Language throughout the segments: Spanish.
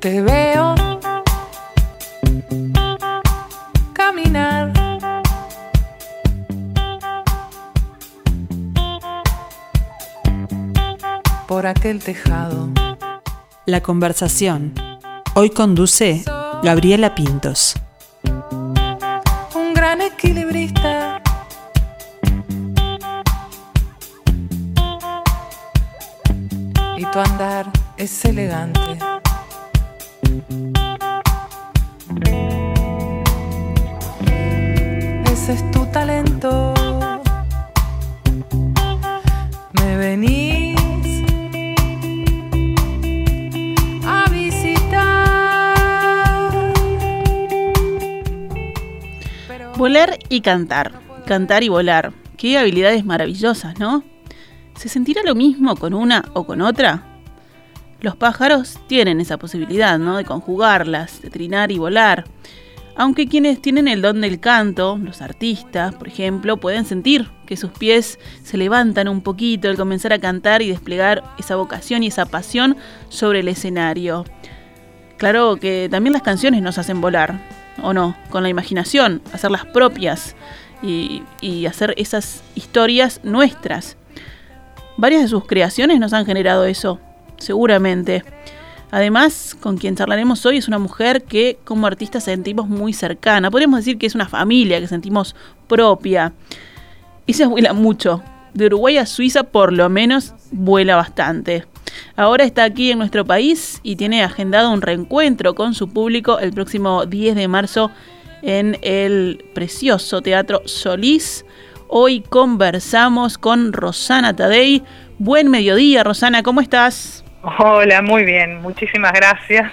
Te veo caminar. Por aquel tejado. La conversación. Hoy conduce Gabriela Pintos. Tu andar es elegante. Ese es tu talento. Me venís a visitar. Volar y cantar. Cantar y volar. Qué habilidades maravillosas, ¿no? ¿Se sentirá lo mismo con una o con otra? Los pájaros tienen esa posibilidad, ¿no? De conjugarlas, de trinar y volar. Aunque quienes tienen el don del canto, los artistas, por ejemplo, pueden sentir que sus pies se levantan un poquito al comenzar a cantar y desplegar esa vocación y esa pasión sobre el escenario. Claro que también las canciones nos hacen volar, ¿o no? Con la imaginación, hacerlas propias y, y hacer esas historias nuestras. Varias de sus creaciones nos han generado eso, seguramente. Además, con quien charlaremos hoy es una mujer que como artista sentimos muy cercana. Podríamos decir que es una familia que sentimos propia. Y se vuela mucho. De Uruguay a Suiza por lo menos vuela bastante. Ahora está aquí en nuestro país y tiene agendado un reencuentro con su público el próximo 10 de marzo en el precioso Teatro Solís. Hoy conversamos con Rosana Tadei. Buen mediodía, Rosana, ¿cómo estás? Hola, muy bien. Muchísimas gracias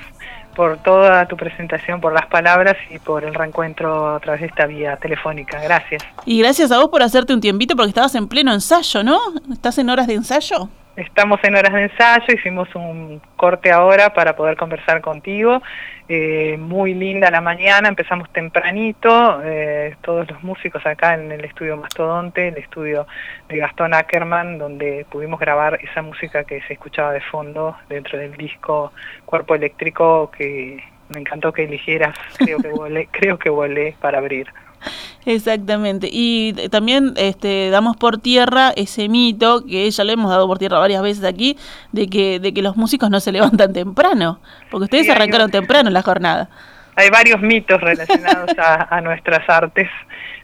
por toda tu presentación, por las palabras y por el reencuentro a través de esta vía telefónica. Gracias. Y gracias a vos por hacerte un tiempito porque estabas en pleno ensayo, ¿no? ¿Estás en horas de ensayo? Estamos en horas de ensayo, hicimos un corte ahora para poder conversar contigo. Eh, muy linda la mañana, empezamos tempranito, eh, todos los músicos acá en el estudio Mastodonte, el estudio de Gastón Ackerman, donde pudimos grabar esa música que se escuchaba de fondo dentro del disco Cuerpo Eléctrico que me encantó que eligieras, creo que volé, creo que volé para abrir. Exactamente. Y también este, damos por tierra ese mito, que ya lo hemos dado por tierra varias veces aquí, de que, de que los músicos no se levantan temprano, porque ustedes Sí, arrancaron un- temprano la jornada. Hay varios mitos relacionados a, a nuestras artes,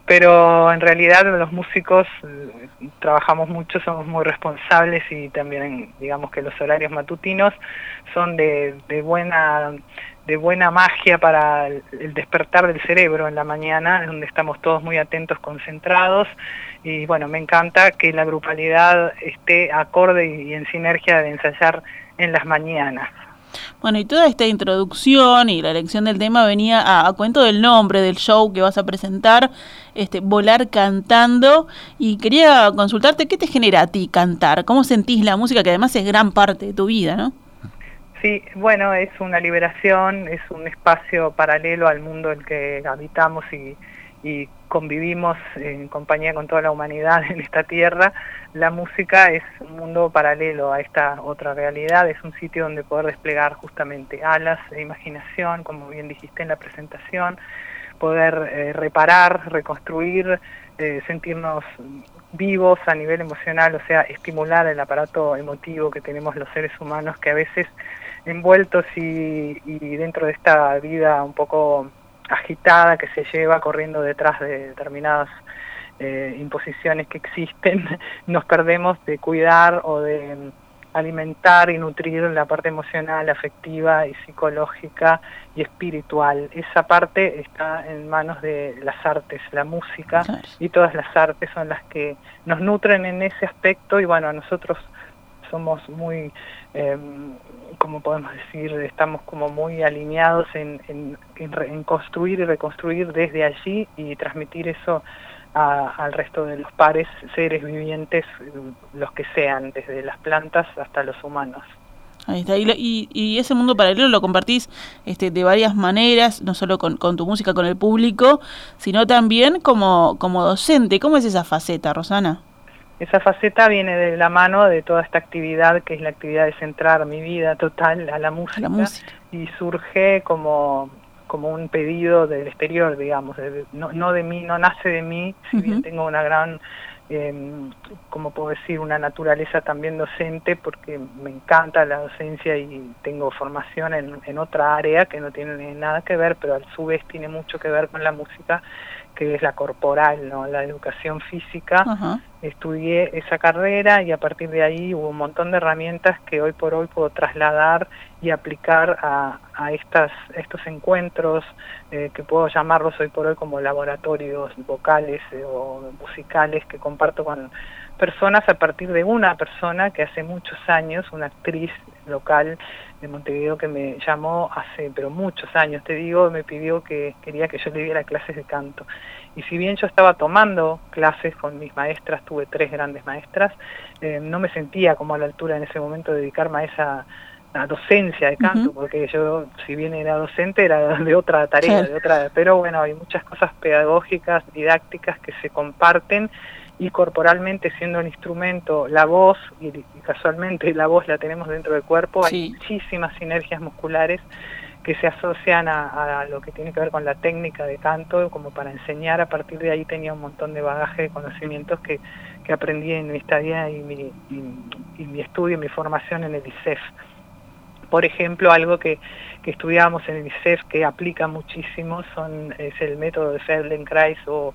pero en realidad los músicos eh, trabajamos mucho, somos muy responsables y también digamos que los horarios matutinos son de, de buena de buena magia para el, despertar del cerebro en la mañana, donde estamos todos muy atentos, concentrados y bueno, me encanta que la grupalidad esté acorde y en sinergia de ensayar en las mañanas. Bueno, y toda esta introducción y la elección del tema venía a, a cuento del nombre del show que vas a presentar, este, Volar Cantando, y quería consultarte, ¿qué te genera a ti cantar? ¿Cómo sentís la música, que además es gran parte de tu vida, ¿no? Sí, bueno, es una liberación, es un espacio paralelo al mundo en el que habitamos y, y convivimos en compañía con toda la humanidad en esta tierra. La música es un mundo paralelo a esta otra realidad, es un sitio donde poder desplegar justamente alas e imaginación, como bien dijiste en la presentación, poder eh, reparar, reconstruir, eh, sentirnos vivos a nivel emocional, o sea, estimular el aparato emotivo que tenemos los seres humanos que a veces envueltos y, y dentro de esta vida un poco agitada que se lleva corriendo detrás de determinadas eh, imposiciones que existen, nos perdemos de cuidar o de alimentar y nutrir la parte emocional, afectiva y psicológica y espiritual. Esa parte está en manos de las artes, la música y todas las artes son las que nos nutren en ese aspecto y bueno, nosotros somos muy, eh, como podemos decir, estamos como muy alineados en, en, re- en construir y reconstruir desde allí y transmitir eso a- al resto de los pares, seres vivientes, los que sean, desde las plantas hasta los humanos. Ahí está. Y, y, ese mundo paralelo lo compartís este, de varias maneras, no solo con, con, tu música, con el público, sino también como docente. ¿Cómo es esa faceta, Rosana? Esa faceta viene de la mano de toda esta actividad, que es la actividad de centrar mi vida total a la música. la música. Y surge como, como un pedido del exterior, digamos. no, no de mí, no nace de mí, si bien tengo una gran eh, como puedo decir, una naturaleza también docente porque me encanta la docencia y tengo formación en, en otra área que no tiene nada que ver, pero a su vez tiene mucho que ver con la música que es la corporal, ¿no? la educación física. Estudié esa carrera y a partir de ahí hubo un montón de herramientas que hoy por hoy puedo trasladar y aplicar a, a estas, estos encuentros eh, que puedo llamarlos hoy por hoy como laboratorios vocales eh, o musicales que comparto con personas a partir de una persona que hace muchos años, una actriz local de Montevideo que me llamó hace, pero muchos años, te digo, me pidió que quería que yo le diera clases de canto. Y si bien yo estaba tomando clases con mis maestras, tuve tres grandes maestras, eh, no me sentía como a la altura en ese momento de dedicarme a esa docencia de canto, porque yo, si bien era docente, era de otra tarea, de otra, pero bueno, hay muchas cosas pedagógicas, didácticas que se comparten y corporalmente siendo el instrumento la voz, y, casualmente la voz la tenemos dentro del cuerpo, hay muchísimas sinergias musculares que se asocian a, lo que tiene que ver con la técnica de canto, como para enseñar, a partir de ahí tenía un montón de bagaje de conocimientos que, que aprendí en mi estadía y mi, y, mi estudio, mi formación en el ICEF. Por ejemplo, algo que, que estudiamos en el ICEF que aplica muchísimo son, es el método de Feldenkrais o,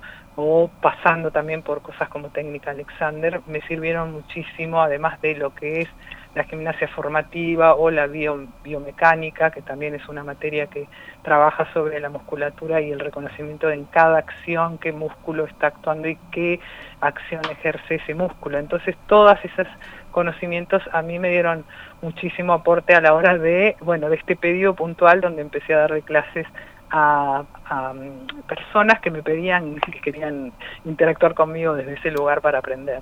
pasando también por cosas como técnica Alexander, me sirvieron muchísimo, además de lo que es la gimnasia formativa o la biomecánica, que también es una materia que trabaja sobre la musculatura y el reconocimiento de en cada acción qué músculo está actuando y qué acción ejerce ese músculo. Entonces, todos esos conocimientos a mí me dieron muchísimo aporte a la hora de, bueno, de este pedido puntual donde empecé a darle clases a, mm, personas que me pedían, que querían interactuar conmigo desde ese lugar para aprender.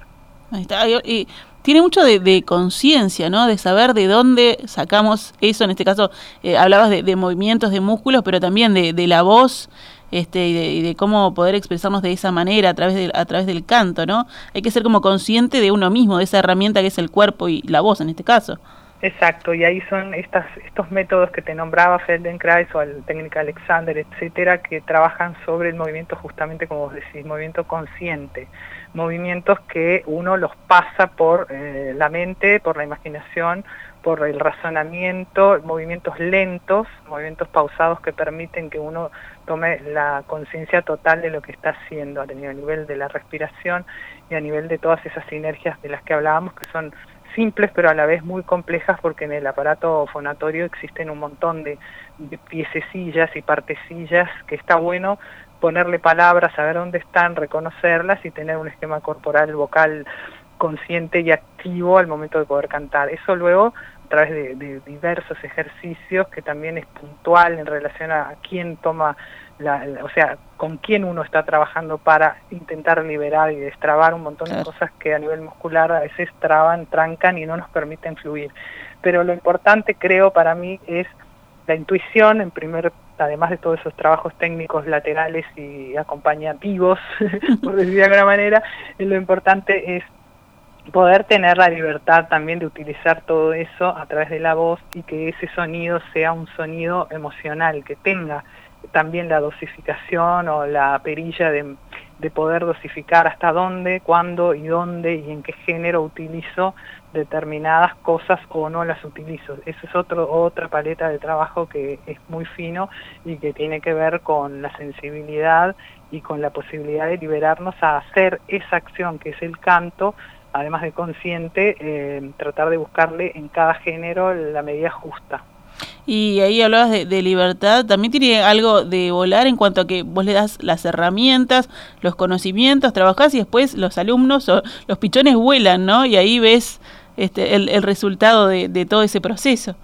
Ahí está. Y tiene mucho de, conciencia, ¿no? De saber de dónde sacamos eso. En este caso, eh, hablabas de, movimientos de músculos, pero también de, la voz este, y, de, cómo poder expresarnos de esa manera a través, de, a través del canto, ¿no? Hay que ser como consciente de uno mismo, de esa herramienta que es el cuerpo y la voz en este caso. Exacto, y ahí son estas, estos métodos que te nombraba Feldenkrais o el técnica Alexander, etcétera, que trabajan sobre el movimiento justamente como vos decís, movimiento consciente, movimientos que uno los pasa por eh, la mente, por la imaginación, por el razonamiento, movimientos lentos, movimientos pausados que permiten que uno tome la conciencia total de lo que está haciendo a nivel de la respiración y a nivel de todas esas sinergias de las que hablábamos que son simples pero a la vez muy complejas porque en el aparato fonatorio existen un montón de, de piececillas y partecillas que está bueno ponerle palabras, saber dónde están, reconocerlas y tener un esquema corporal vocal consciente y activo al momento de poder cantar. Eso luego a través de, diversos ejercicios que también es puntual en relación a quién toma la, o sea, con quién uno está trabajando para intentar liberar y destrabar un montón de cosas que a nivel muscular a veces traban, trancan y no nos permiten fluir. Pero lo importante creo para mí es la intuición, en primer, además de todos esos trabajos técnicos laterales y acompañativos, por decir de alguna manera, lo importante es poder tener la libertad también de utilizar todo eso a través de la voz y que ese sonido sea un sonido emocional, que tenga también la dosificación o la perilla de, de poder dosificar hasta dónde, cuándo y dónde y en qué género utilizo determinadas cosas o no las utilizo. Eso es otro, otra paleta de trabajo que es muy fino y que tiene que ver con la sensibilidad y con la posibilidad de liberarnos a hacer esa acción que es el canto, además de consciente, eh, tratar de buscarle en cada género la medida justa. Y ahí hablabas de, libertad, también tiene algo de volar en cuanto a que vos le das las herramientas, los conocimientos, trabajás y después los alumnos o los pichones vuelan, ¿no? Y ahí ves este, el, resultado de, todo ese proceso.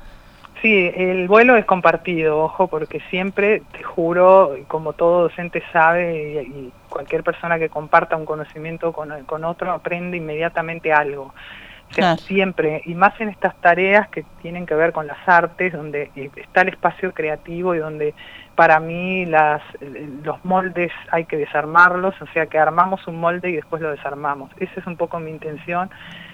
Sí, el vuelo es compartido, ojo, porque siempre, te juro, como todo docente sabe y, y cualquier persona que comparta un conocimiento con, con otro aprende inmediatamente algo O sea, Claro. siempre, y más en estas tareas que tienen que ver con las artes, donde eh, está el espacio creativo y donde para mí las, los moldes hay que desarmarlos, o sea que armamos un molde y después lo desarmamos. Esa es un poco mi intención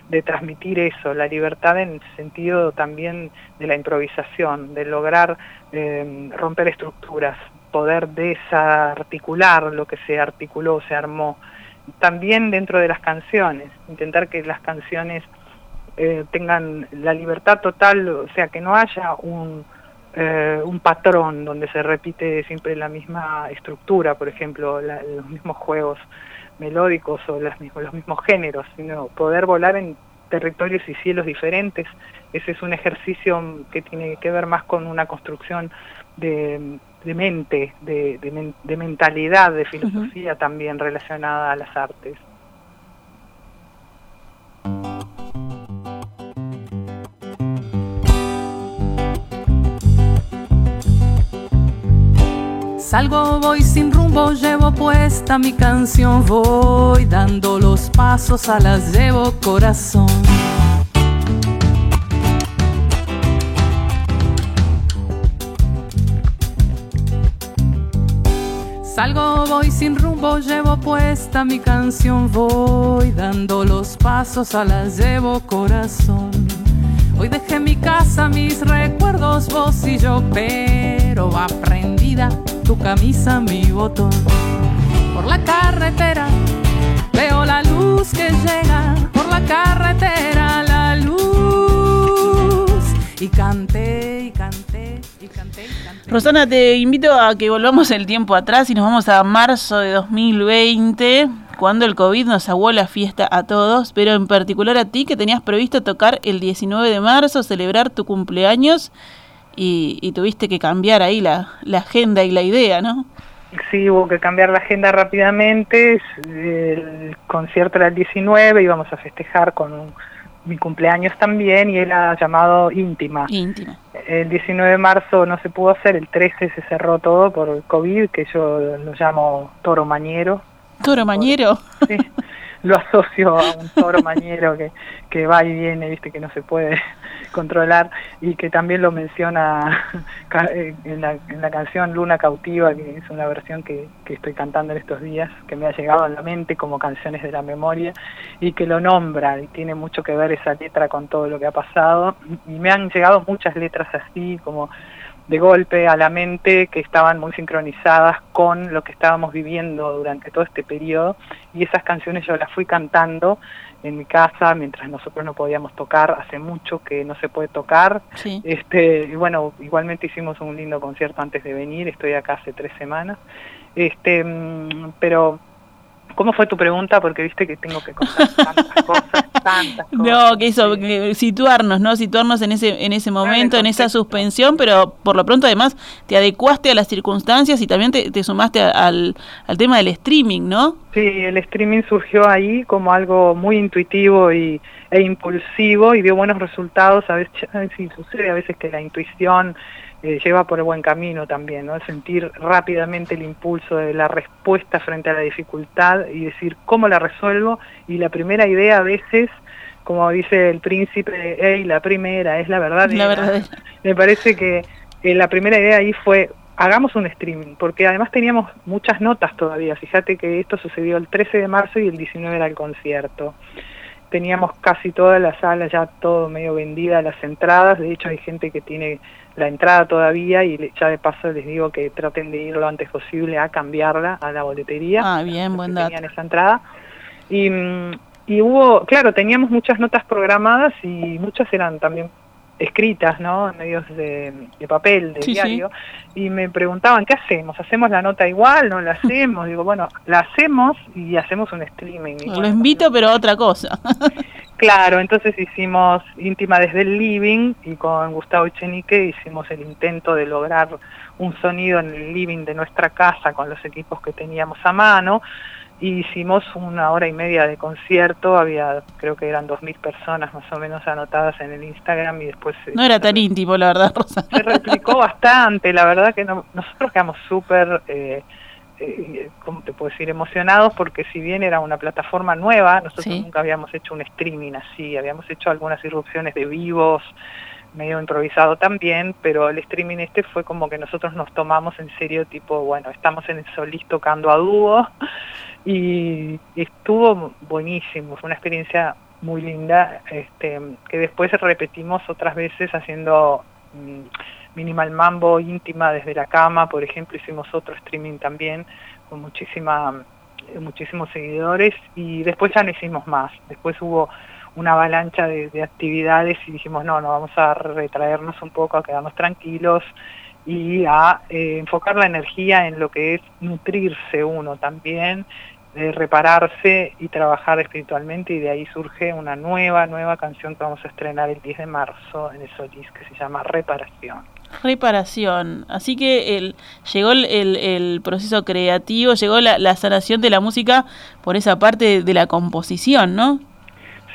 de transmitir eso, la libertad en el sentido también de la improvisación, de lograr eh, romper estructuras, poder desarticular lo que se articuló, se armó. También dentro de las canciones, intentar que las canciones eh, tengan la libertad total, o sea, que no haya un, eh, un patrón donde se repite siempre la misma estructura, por ejemplo, la- los mismos juegos melódicos o las los mismos géneros, sino poder volar en territorios y cielos diferentes. Ese es un ejercicio que tiene que ver más con una construcción de, de mente, de, de men- de mentalidad, de filosofía también relacionada a las artes. Salgo, voy sin rumbo, llevo puesta mi canción, voy dando los pasos, a las llevo corazón. Salgo, voy sin rumbo, llevo puesta mi canción, voy dando los pasos, a las llevo corazón. Hoy dejé mi casa, mis recuerdos, vos y yo, pero va prendida tu camisa, mi botón. Por la carretera veo la luz que llega, por la carretera la luz. Y canté, y canté, y canté, canté. Rosana, te invito a que volvamos el tiempo atrás y nos vamos a marzo de 2020, cuando el COVID nos aguó la fiesta a todos, pero en particular a ti que tenías previsto tocar el 19 de marzo, celebrar tu cumpleaños y, y tuviste que cambiar ahí la, la agenda y la idea, ¿no? Sí, hubo que cambiar la agenda rápidamente. El concierto era el 19, íbamos a festejar con mi cumpleaños también y era llamado íntima. Íntima. El 19 de marzo no se pudo hacer, el 13 se cerró todo por el COVID, que yo lo llamo toro mañero. Toro Mañero. Sí, lo asocio a un toro mañero que, que va y viene, viste, que no se puede controlar y que también lo menciona eh, en la, en la canción Luna Cautiva, que es una versión que, que estoy cantando en estos días, que me ha llegado a la mente como canciones de la memoria y que lo nombra y tiene mucho que ver esa letra con todo lo que ha pasado y me han llegado muchas letras así como de golpe a la mente que estaban muy sincronizadas con lo que estábamos viviendo durante todo este periodo y esas canciones yo las fui cantando en mi casa mientras nosotros no podíamos tocar, hace mucho que no se puede tocar. Sí. Este, y bueno, igualmente hicimos un lindo concierto antes de venir, estoy acá hace tres semanas. Este, mm, pero ¿cómo fue tu pregunta? Porque viste que tengo que contar tantas cosas, tantas cosas. No, que eso, Sí. que situarnos, ¿no? Situarnos en ese, en ese momento, en esa suspensión, pero por lo pronto además te adecuaste a las circunstancias y también te, te sumaste a- al, al tema del streaming, ¿no? Sí, el streaming surgió ahí como algo muy intuitivo y, e impulsivo y dio buenos resultados. A veces sí, sucede a veces que la intuición eh, lleva por el buen camino también, ¿no? Sentir rápidamente el impulso de la respuesta frente a la dificultad y decir cómo la resuelvo. Y la primera idea a veces, como dice el príncipe, hey, la primera es la verdad. La verdadera. Me parece que eh, la primera idea ahí fue hagamos un streaming, porque además teníamos muchas notas todavía. Fíjate que esto sucedió el 13 de marzo y el 19 era el concierto. Teníamos casi toda la sala ya todo medio vendida, las entradas. De hecho, hay gente que tiene la entrada todavía y ya de paso les digo que traten de ir lo antes posible a cambiarla a la boletería Ah, bien, buen que dato. tenían esa entrada. Y, mm, y hubo, claro, teníamos muchas notas programadas y muchas eran también escritas, ¿no? En medios de, de papel, de Sí, sí. diario. Y me preguntaban, ¿qué hacemos? ¿Hacemos la nota igual? ¿No la hacemos? Digo, bueno, la hacemos y hacemos un streaming. Lo bueno, invito, pero a otra cosa. Claro, entonces hicimos íntima desde el living y con Gustavo Echenique hicimos el intento de lograr un sonido en el living de nuestra casa con los equipos que teníamos a mano. Y hicimos una hora y media de concierto, había creo que eran dos mil personas más o menos anotadas en el Instagram y después No era tan íntimo, la verdad, Rosa. se replicó bastante, la verdad que no- nosotros quedamos súper eh, eh, ¿cómo te puedo decir? Emocionados porque si bien era una plataforma nueva, nosotros nunca habíamos hecho un streaming así, habíamos hecho algunas irrupciones de vivos, medio improvisado también, pero el streaming este fue como que nosotros nos tomamos en serio, tipo, bueno, estamos en el Solís tocando a dúo y estuvo buenísimo, fue una experiencia muy linda, este, que después repetimos otras veces haciendo mm, Minimal Mambo íntima desde la cama, por ejemplo, hicimos otro streaming también con muchísima muchísimos seguidores y después ya no hicimos más, después hubo una avalancha de, actividades y dijimos no, no, vamos a retraernos un poco, a quedarnos tranquilos y a eh, enfocar la energía en lo que es nutrirse uno también, de repararse y trabajar espiritualmente y de ahí surge una nueva, nueva canción que vamos a estrenar el 10 de marzo en el Solís que se llama Reparación. Reparación. Así que el, llegó el, el, proceso creativo, llegó la, la sanación de la música por esa parte de la composición, ¿no?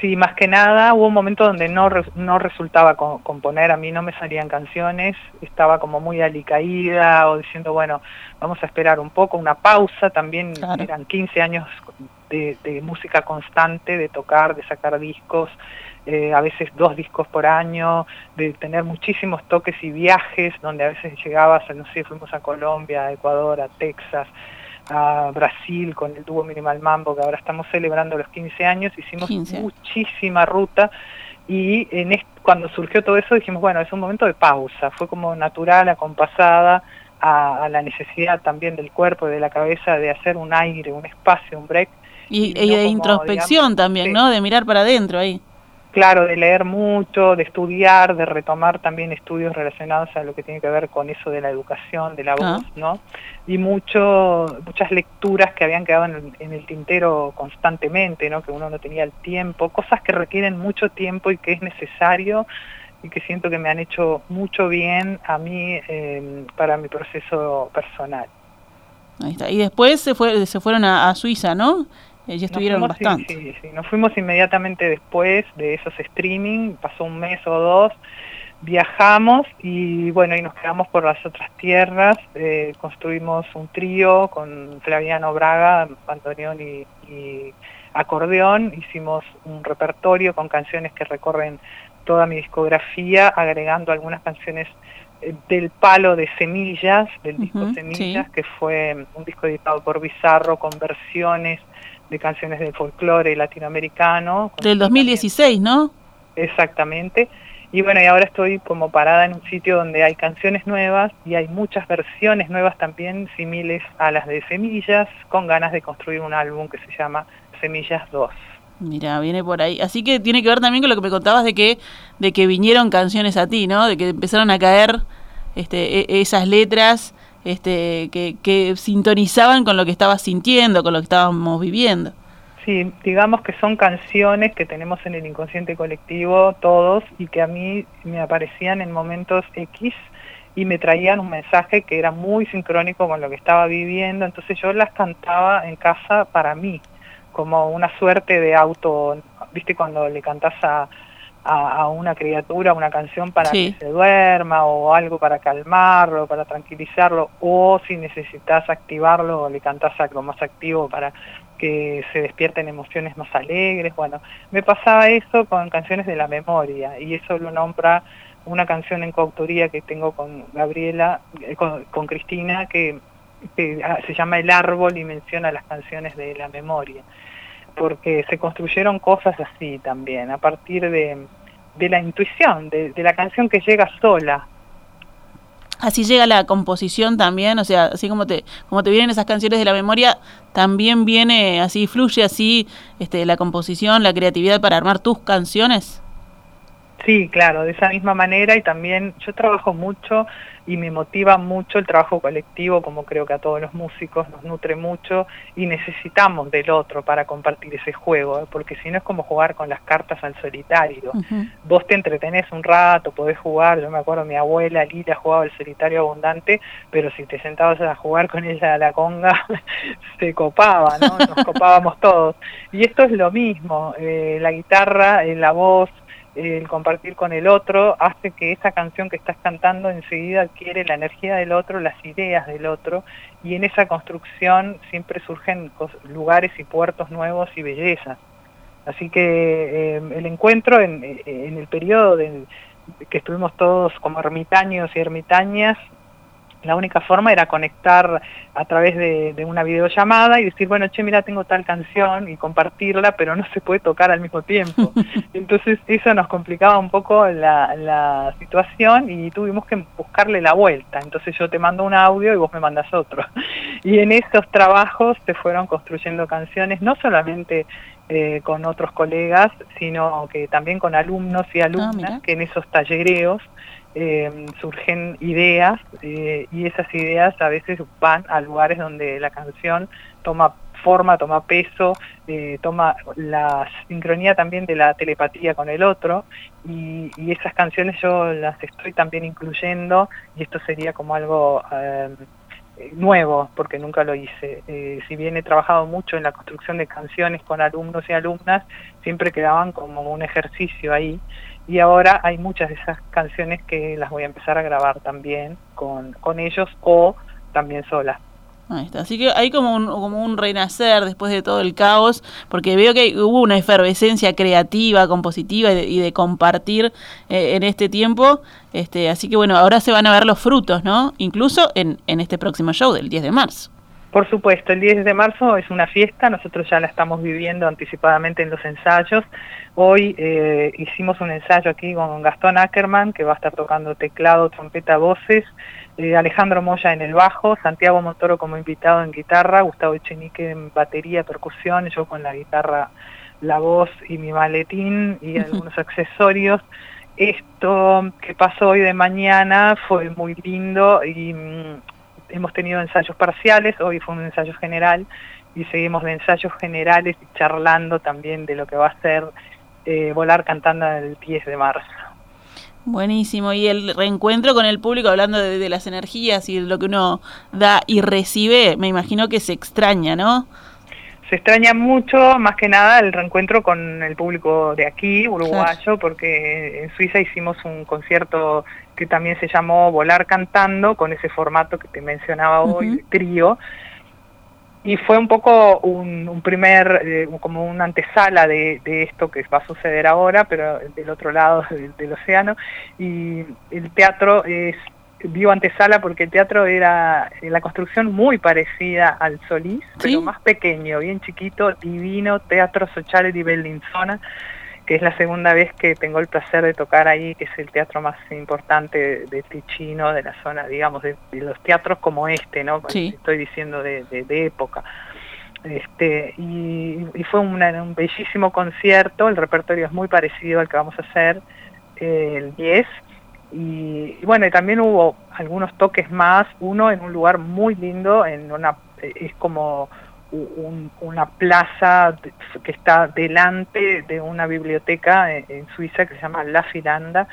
Sí, más que nada hubo un momento donde no, no resultaba componer, a mí no me salían canciones, estaba como muy alicaída o diciendo, bueno, vamos a esperar un poco, una pausa, también eran 15 años de, música constante, de tocar, de sacar discos, eh, a veces dos discos por año, de tener muchísimos toques y viajes, donde a veces llegabas, no sé, fuimos a Colombia, a Ecuador, a Texas, a Brasil con el dúo Minimal Mambo, que ahora estamos celebrando los 15 años, hicimos muchísima ruta y en cuando surgió todo eso dijimos, bueno, es un momento de pausa, fue como natural, acompasada a, a la necesidad también del cuerpo y de la cabeza de hacer un aire, un espacio, un break. Y, de introspección también, ¿no? De mirar para adentro ahí claro, de leer mucho, de estudiar, de retomar también estudios relacionados a lo que tiene que ver con eso de la educación, de la ah. voz, ¿no? Y mucho, muchas lecturas que habían quedado en el, tintero constantemente, ¿no? Que uno no tenía el tiempo, cosas que requieren mucho tiempo y que es necesario y que siento que me han hecho mucho bien a mí eh, para mi proceso personal. Ahí está. Y después se, fue, se fueron a Suiza, ¿no? Ya estuvieron bastante. Sí, sí, nos fuimos inmediatamente después de esos streaming, pasó un mes o dos, viajamos y bueno, y nos quedamos por las otras tierras, eh, construimos un trío con Flaviano Braga, bandoneón y, y acordeón, hicimos un repertorio con canciones que recorren toda mi discografía, agregando algunas canciones del palo de Semillas, del disco Semillas, que fue un disco editado por Bizarro con versiones de canciones de folclore latinoamericano. Del 2016, ¿no? Exactamente. Y bueno, y ahora estoy como parada en un sitio donde hay canciones nuevas y hay muchas versiones nuevas también similes a las de Semillas, con ganas de construir un álbum que se llama Semillas 2. Mira, viene por ahí. Así que tiene que ver también con lo que me contabas de que, de que vinieron canciones a ti, ¿no? De que empezaron a caer este, e, esas letras este, que, que sintonizaban con lo que estabas sintiendo, con lo que estábamos viviendo. Sí, digamos que son canciones que tenemos en el inconsciente colectivo todos y que a mí me aparecían en momentos X y me traían un mensaje que era muy sincrónico con lo que estaba viviendo, entonces yo las cantaba en casa para mí, como una suerte de auto, viste cuando le cantas a, a, una criatura una canción para que se duerma o algo para calmarlo, para tranquilizarlo, o si necesitas activarlo, le cantas algo más activo para que se despierten emociones más alegres. Bueno, me pasaba eso con canciones de la memoria y eso lo nombra una canción en coautoría que tengo con Gabriela, eh, con, Cristina, que, que ah, se llama El Árbol y menciona las canciones de la memoria porque se construyeron cosas así también, a partir de, de la intuición, de, de, la canción que llega sola. Así llega la composición también, o sea, así como te, como te vienen esas canciones de la memoria, también viene así, fluye así este, la composición, la creatividad para armar tus canciones. Sí, claro, de esa misma manera y también yo trabajo mucho y me motiva mucho el trabajo colectivo, como creo que a todos los músicos nos nutre mucho y necesitamos del otro para compartir ese juego, ¿eh? porque si no es como jugar con las cartas al solitario. Vos te entretenés un rato, podés jugar, yo me acuerdo mi abuela Lila jugaba el solitario abundante, pero si te sentabas a jugar con ella a la conga, se copaba, ¿no? Nos copábamos todos. Y esto es lo mismo, eh, la guitarra, eh, la voz, el compartir con el otro hace que esa canción que estás cantando enseguida adquiere la energía del otro, las ideas del otro, y en esa construcción siempre surgen lugares y puertos nuevos y bellezas. Así que eh, el encuentro en, en el periodo de, que estuvimos todos como ermitaños y ermitañas la única forma era conectar a través de, una videollamada y decir, bueno, che, mira, tengo tal canción y compartirla, pero no se puede tocar al mismo tiempo. Entonces eso nos complicaba un poco la, la situación y tuvimos que buscarle la vuelta. Entonces yo te mando un audio y vos me mandas otro. Y en esos trabajos se fueron construyendo canciones, no solamente eh, con otros colegas, sino que también con alumnos y alumnas ah, que en esos tallereos eh, surgen ideas eh, y esas ideas a veces van a lugares donde la canción toma forma, toma peso, eh, toma la sincronía también de la telepatía con el otro y, esas canciones yo las estoy también incluyendo y esto sería como algo nuevo porque nunca lo hice. si bien he trabajado mucho en la construcción de canciones con alumnos y alumnas, siempre quedaban como un ejercicio ahí y ahora hay muchas de esas canciones que las voy a empezar a grabar también con, con ellos o también solas. Así que hay como un, como un renacer después de todo el caos, porque veo que hubo una efervescencia creativa, compositiva y de, compartir eh, en este tiempo. Este, así que bueno, ahora se van a ver los frutos, ¿no? Incluso en, en este próximo show del 10 de marzo. Por supuesto, el 10 de marzo es una fiesta, nosotros ya la estamos viviendo anticipadamente en los ensayos. Hoy eh, hicimos un ensayo aquí con Gastón Ackerman, que va a estar tocando teclado, trompeta, voces, eh, Alejandro Moya en el bajo, Santiago Montoro como invitado en guitarra, Gustavo Echenique en batería, percusión, yo con la guitarra, la voz y mi maletín y algunos accesorios. Esto que pasó hoy de mañana fue muy lindo y mm, hemos tenido ensayos parciales, hoy fue un ensayo general y seguimos de ensayos generales y charlando también de lo que va a ser eh, volar cantando el 10 de marzo. Buenísimo, y el reencuentro con el público hablando de, las energías y de lo que uno da y recibe, me imagino que se extraña, ¿no? Se extraña mucho, más que nada, el reencuentro con el público de aquí, uruguayo, porque en Suiza hicimos un concierto que también se llamó Volar Cantando, con ese formato que te mencionaba hoy, trío, y fue un poco un, primer, eh, como una antesala de, esto que va a suceder ahora, pero del otro lado del, océano, y el teatro es vio antesala porque el teatro era la construcción muy parecida al Solís, pero más pequeño, bien chiquito, divino, Teatro Sociale di Bellinzona, que es la segunda vez que tengo el placer de tocar ahí, que es el teatro más importante de, Ticino, de la zona, digamos, de, los teatros como este, ¿no? Estoy diciendo de, época. Este, y, fue un bellísimo concierto, el repertorio es muy parecido al que vamos a hacer eh, el 10, y, bueno, y también hubo algunos toques más, uno en un lugar muy lindo, en una, es como una plaza que está delante de una biblioteca en, Suiza que se llama La Filanda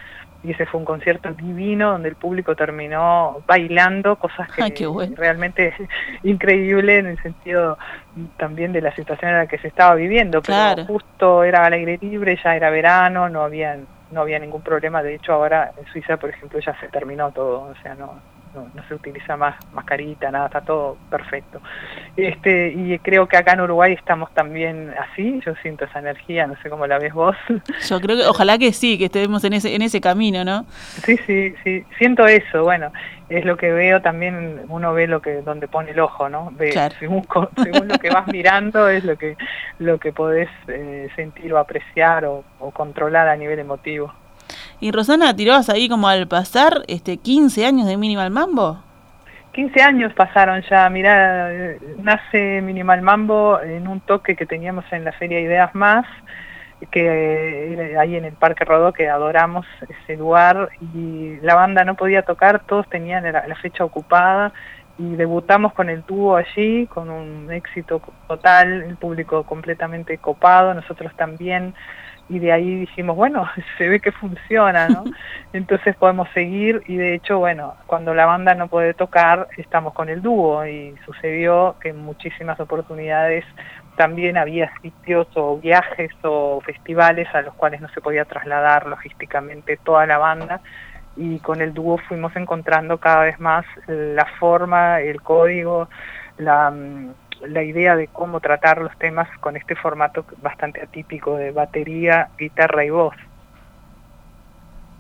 y ese fue un concierto divino donde el público terminó bailando, cosas que realmente increíble en el sentido también de la situación en la que se estaba viviendo, pero justo era al aire libre, ya era verano, no había no había ningún problema, de hecho ahora en Suiza por ejemplo ya se terminó todo, o sea no no, se utiliza más mascarita, nada, está todo perfecto. Este, y creo que acá en Uruguay estamos también así, yo siento esa energía, no sé cómo la ves vos. Yo creo que, ojalá que sí, que estemos en ese, en ese camino, ¿no? Sí, sí, sí, siento eso, bueno, es lo que veo también, uno ve lo que, donde pone el ojo, ¿no? Ve, según, lo que vas mirando es lo que, lo que podés eh, sentir o apreciar o controlar a nivel emotivo. Y Rosana, tirabas ahí como al pasar este 15 años de Minimal Mambo. 15 años pasaron ya, mira, nace Minimal Mambo en un toque que teníamos en la Feria Ideas Más, que eh, ahí en el Parque Rodó, que adoramos ese lugar, y la banda no podía tocar, todos tenían la, la fecha ocupada, y debutamos con el tubo allí, con un éxito total, el público completamente copado, nosotros también y de ahí dijimos, bueno, se ve que funciona, ¿no? Entonces podemos seguir y de hecho, bueno, cuando la banda no puede tocar, estamos con el dúo y sucedió que en muchísimas oportunidades también había sitios o viajes o festivales a los cuales no se podía trasladar logísticamente toda la banda y con el dúo fuimos encontrando cada vez más la forma, el código, la, mm, la idea de cómo tratar los temas con este formato bastante atípico de batería, guitarra y voz.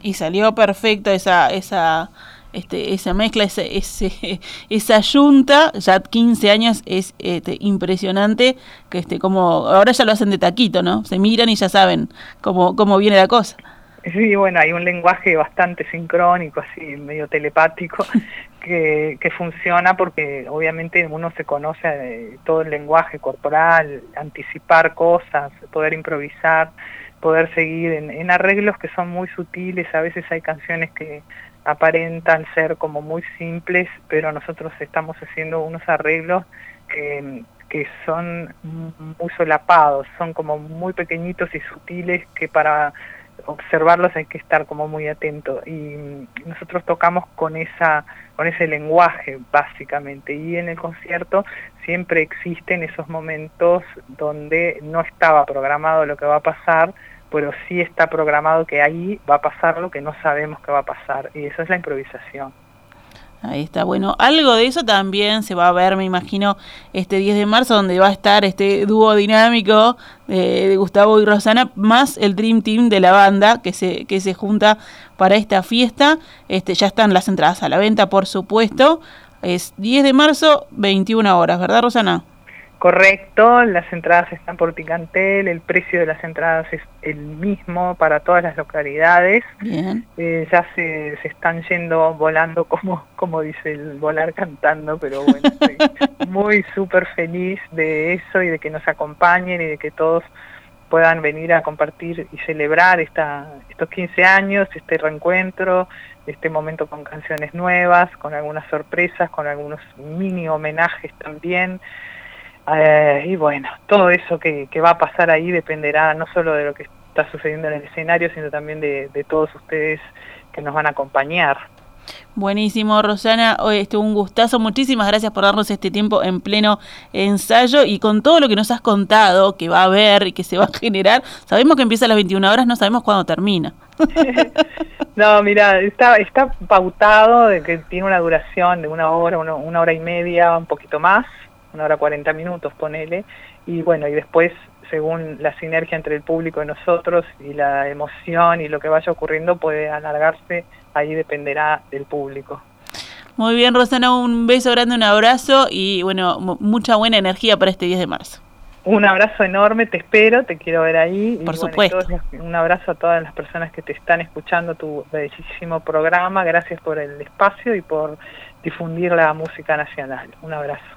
Y salió perfecto esa, esa este, esa mezcla, ese, ese, esa yunta, ya 15 años es este, impresionante, que este, como ahora ya lo hacen de taquito, ¿no? Se miran y ya saben cómo, cómo viene la cosa. Sí, bueno, hay un lenguaje bastante sincrónico, así medio telepático, que, que funciona porque obviamente uno se conoce eh, todo el lenguaje corporal, anticipar cosas, poder improvisar, poder seguir en, en arreglos que son muy sutiles, a veces hay canciones que aparentan ser como muy simples, pero nosotros estamos haciendo unos arreglos que, que son muy solapados, son como muy pequeñitos y sutiles que para observarlos hay que estar como muy atento. Y nosotros tocamos con esa con ese lenguaje básicamente. Y en el concierto siempre existen esos momentos donde no estaba programado lo que va a pasar pero sí está programado que ahí va a pasar lo que no sabemos que va a pasar, y eso es la improvisación. Ahí está, bueno, algo de eso también se va a ver, me imagino, este 10 de marzo, donde va a estar este dúo dinámico de, Gustavo y Rosana, más el Dream Team de la banda que se, que se junta para esta fiesta. Este, ya están las entradas a la venta, por supuesto. Es 10 de marzo, 21 horas, ¿verdad, Rosana? Correcto, las entradas están por Ticantel, el precio de las entradas es el mismo para todas las localidades. Eh, ya se, se están yendo volando como, como dice el volar cantando, pero bueno, estoy muy súper feliz de eso y de que nos acompañen y de que todos puedan venir a compartir y celebrar esta, estos 15 años, este reencuentro, este momento con canciones nuevas, con algunas sorpresas, con algunos mini homenajes también. Eh, y bueno, todo eso que, va a pasar ahí dependerá no solo de lo que está sucediendo en el escenario, sino también de, todos ustedes que nos van a acompañar. Buenísimo, Rosana. Hoy estuvo un gustazo. Muchísimas gracias por darnos este tiempo en pleno ensayo y con todo lo que nos has contado, que va a haber y que se va a generar. Sabemos que empieza a las 21 horas, no sabemos cuándo termina. no, mira, está, está pautado de que tiene una duración de una hora, una hora y media, un poquito más una hora 40 minutos, ponele, y bueno, y después, según la sinergia entre el público y nosotros, y la emoción y lo que vaya ocurriendo, puede alargarse, ahí dependerá del público. Muy bien, Rosana, un beso grande, un abrazo y bueno, mucha buena energía para este 10 de marzo. Un abrazo enorme, te espero, te quiero ver ahí. Por supuesto. un abrazo a todas las personas que te están escuchando tu bellísimo programa. Gracias por el espacio y por difundir la música nacional. Un abrazo.